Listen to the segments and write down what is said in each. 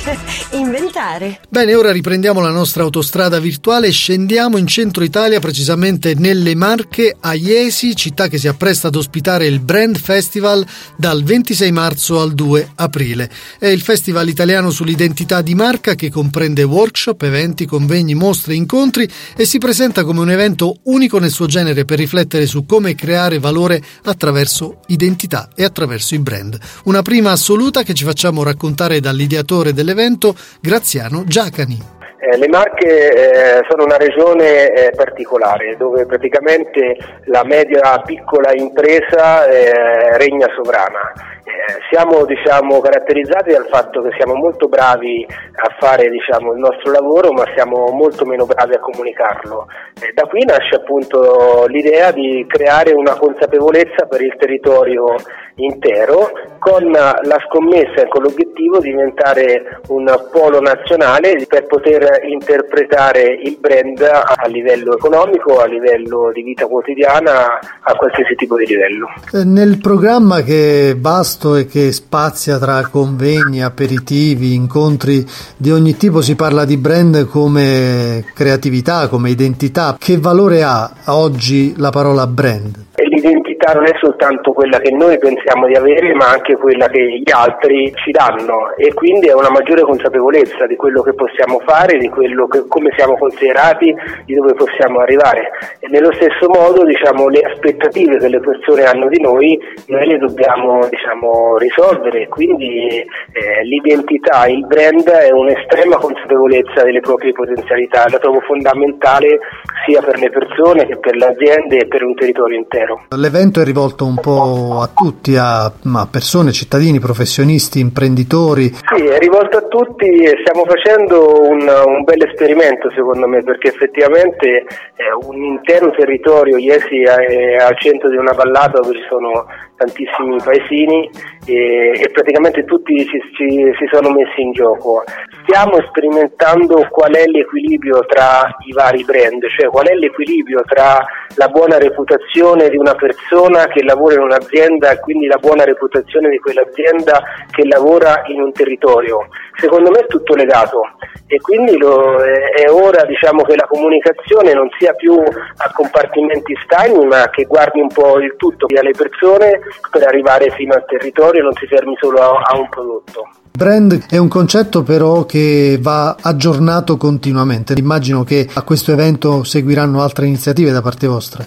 inventare. Bene, ora riprendiamo la nostra autostrada virtuale e scendiamo in centro Italia, precisamente nelle Marche, a Iesi, città che si appresta ad ospitare il Brand Festival dal 26 marzo al 2 aprile. È il festival italiano sull'identità di marca che comprende workshop, eventi, convegni, mostre, incontri e si presenta come un evento unico nel suo genere per riflettere su come creare valore attraverso identità e attraverso i brand. Una prima assoluta che ci facciamo raccontare dall'ideatore dell'evento, Graziano Giacani. Eh, le Marche eh, sono una regione eh, particolare dove praticamente la media piccola impresa eh, regna sovrana. Eh, siamo diciamo, caratterizzati dal fatto che siamo molto bravi a fare diciamo, il nostro lavoro ma siamo molto meno bravi a comunicarlo. Eh, da qui nasce appunto l'idea di creare una consapevolezza per il territorio intero con la scommessa e con l'obiettivo di diventare un polo nazionale per poter interpretare il brand a livello economico, a livello di vita quotidiana, a qualsiasi tipo di livello. Eh, nel programma che è vasto e che spazia tra convegni, aperitivi, incontri di ogni tipo si parla di brand come creatività, come identità. Che valore ha oggi la parola brand? L'identità non è soltanto quella che noi pensiamo di avere, ma anche quella che gli altri ci danno e quindi è una maggiore consapevolezza di quello che possiamo fare, di che, come siamo considerati, di dove possiamo arrivare. E nello stesso modo diciamo, le aspettative che le persone hanno di noi, noi le dobbiamo diciamo, risolvere, quindi eh, l'identità, il brand è un'estrema consapevolezza delle proprie potenzialità, la trovo fondamentale sia per le persone che per le aziende e per un territorio intero. L'evento è rivolto un po' a tutti, a, a persone, cittadini, professionisti, imprenditori. Sì, è rivolto a tutti e stiamo facendo un, un bel esperimento secondo me perché effettivamente è un intero territorio, Iesi è al centro di una vallata dove ci sono tantissimi paesini e, e praticamente tutti ci, ci, si sono messi in gioco. Stiamo sperimentando qual è l'equilibrio tra i vari brand, cioè qual è l'equilibrio tra la buona reputazione di una persona che lavora in un'azienda e quindi la buona reputazione di quell'azienda che lavora in un territorio. Secondo me è tutto legato e quindi lo, è ora diciamo, che la comunicazione non sia più a compartimenti stagni ma che guardi un po' il tutto alle persone per arrivare fino al territorio e non si fermi solo a, a un prodotto. Brand è un concetto però che va aggiornato continuamente. Immagino che a questo evento seguiranno altre iniziative da parte vostra.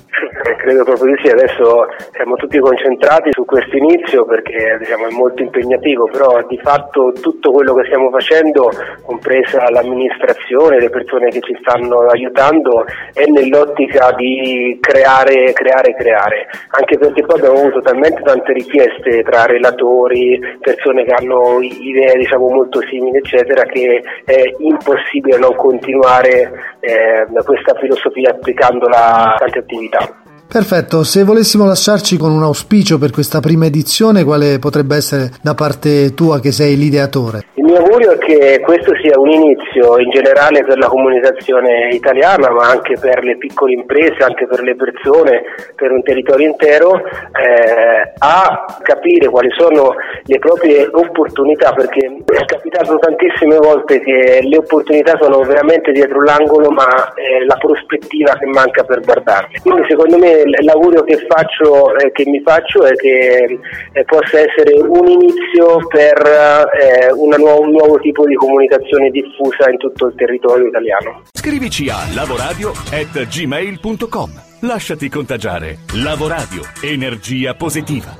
Credo proprio di sì, adesso siamo tutti concentrati su questo inizio perché diciamo, è molto impegnativo, però di fatto tutto quello che stiamo facendo, compresa l'amministrazione, le persone che ci stanno aiutando, è nell'ottica di creare, creare, creare, anche perché poi abbiamo avuto talmente tante richieste tra relatori, persone che hanno idee diciamo, molto simili, eccetera, che è impossibile non continuare eh, questa filosofia applicandola a tante attività. Perfetto, se volessimo lasciarci con un auspicio per questa prima edizione, quale potrebbe essere da parte tua che sei l'ideatore? Il mio augurio è che questo sia un inizio in generale per la comunicazione italiana, ma anche per le piccole imprese, anche per le persone, per un territorio intero, eh, a capire quali sono le proprie opportunità, perché è capitato tantissime volte che le opportunità sono veramente dietro l'angolo, ma è la prospettiva che manca per guardarle. Quindi secondo me l'augurio che, faccio, eh, che mi faccio è che eh, possa essere un inizio per eh, nuova un nuovo tipo di comunicazione diffusa in tutto il territorio italiano. Scrivici a lavoradio.gmail.com Lasciati contagiare. Lavoradio. Energia positiva.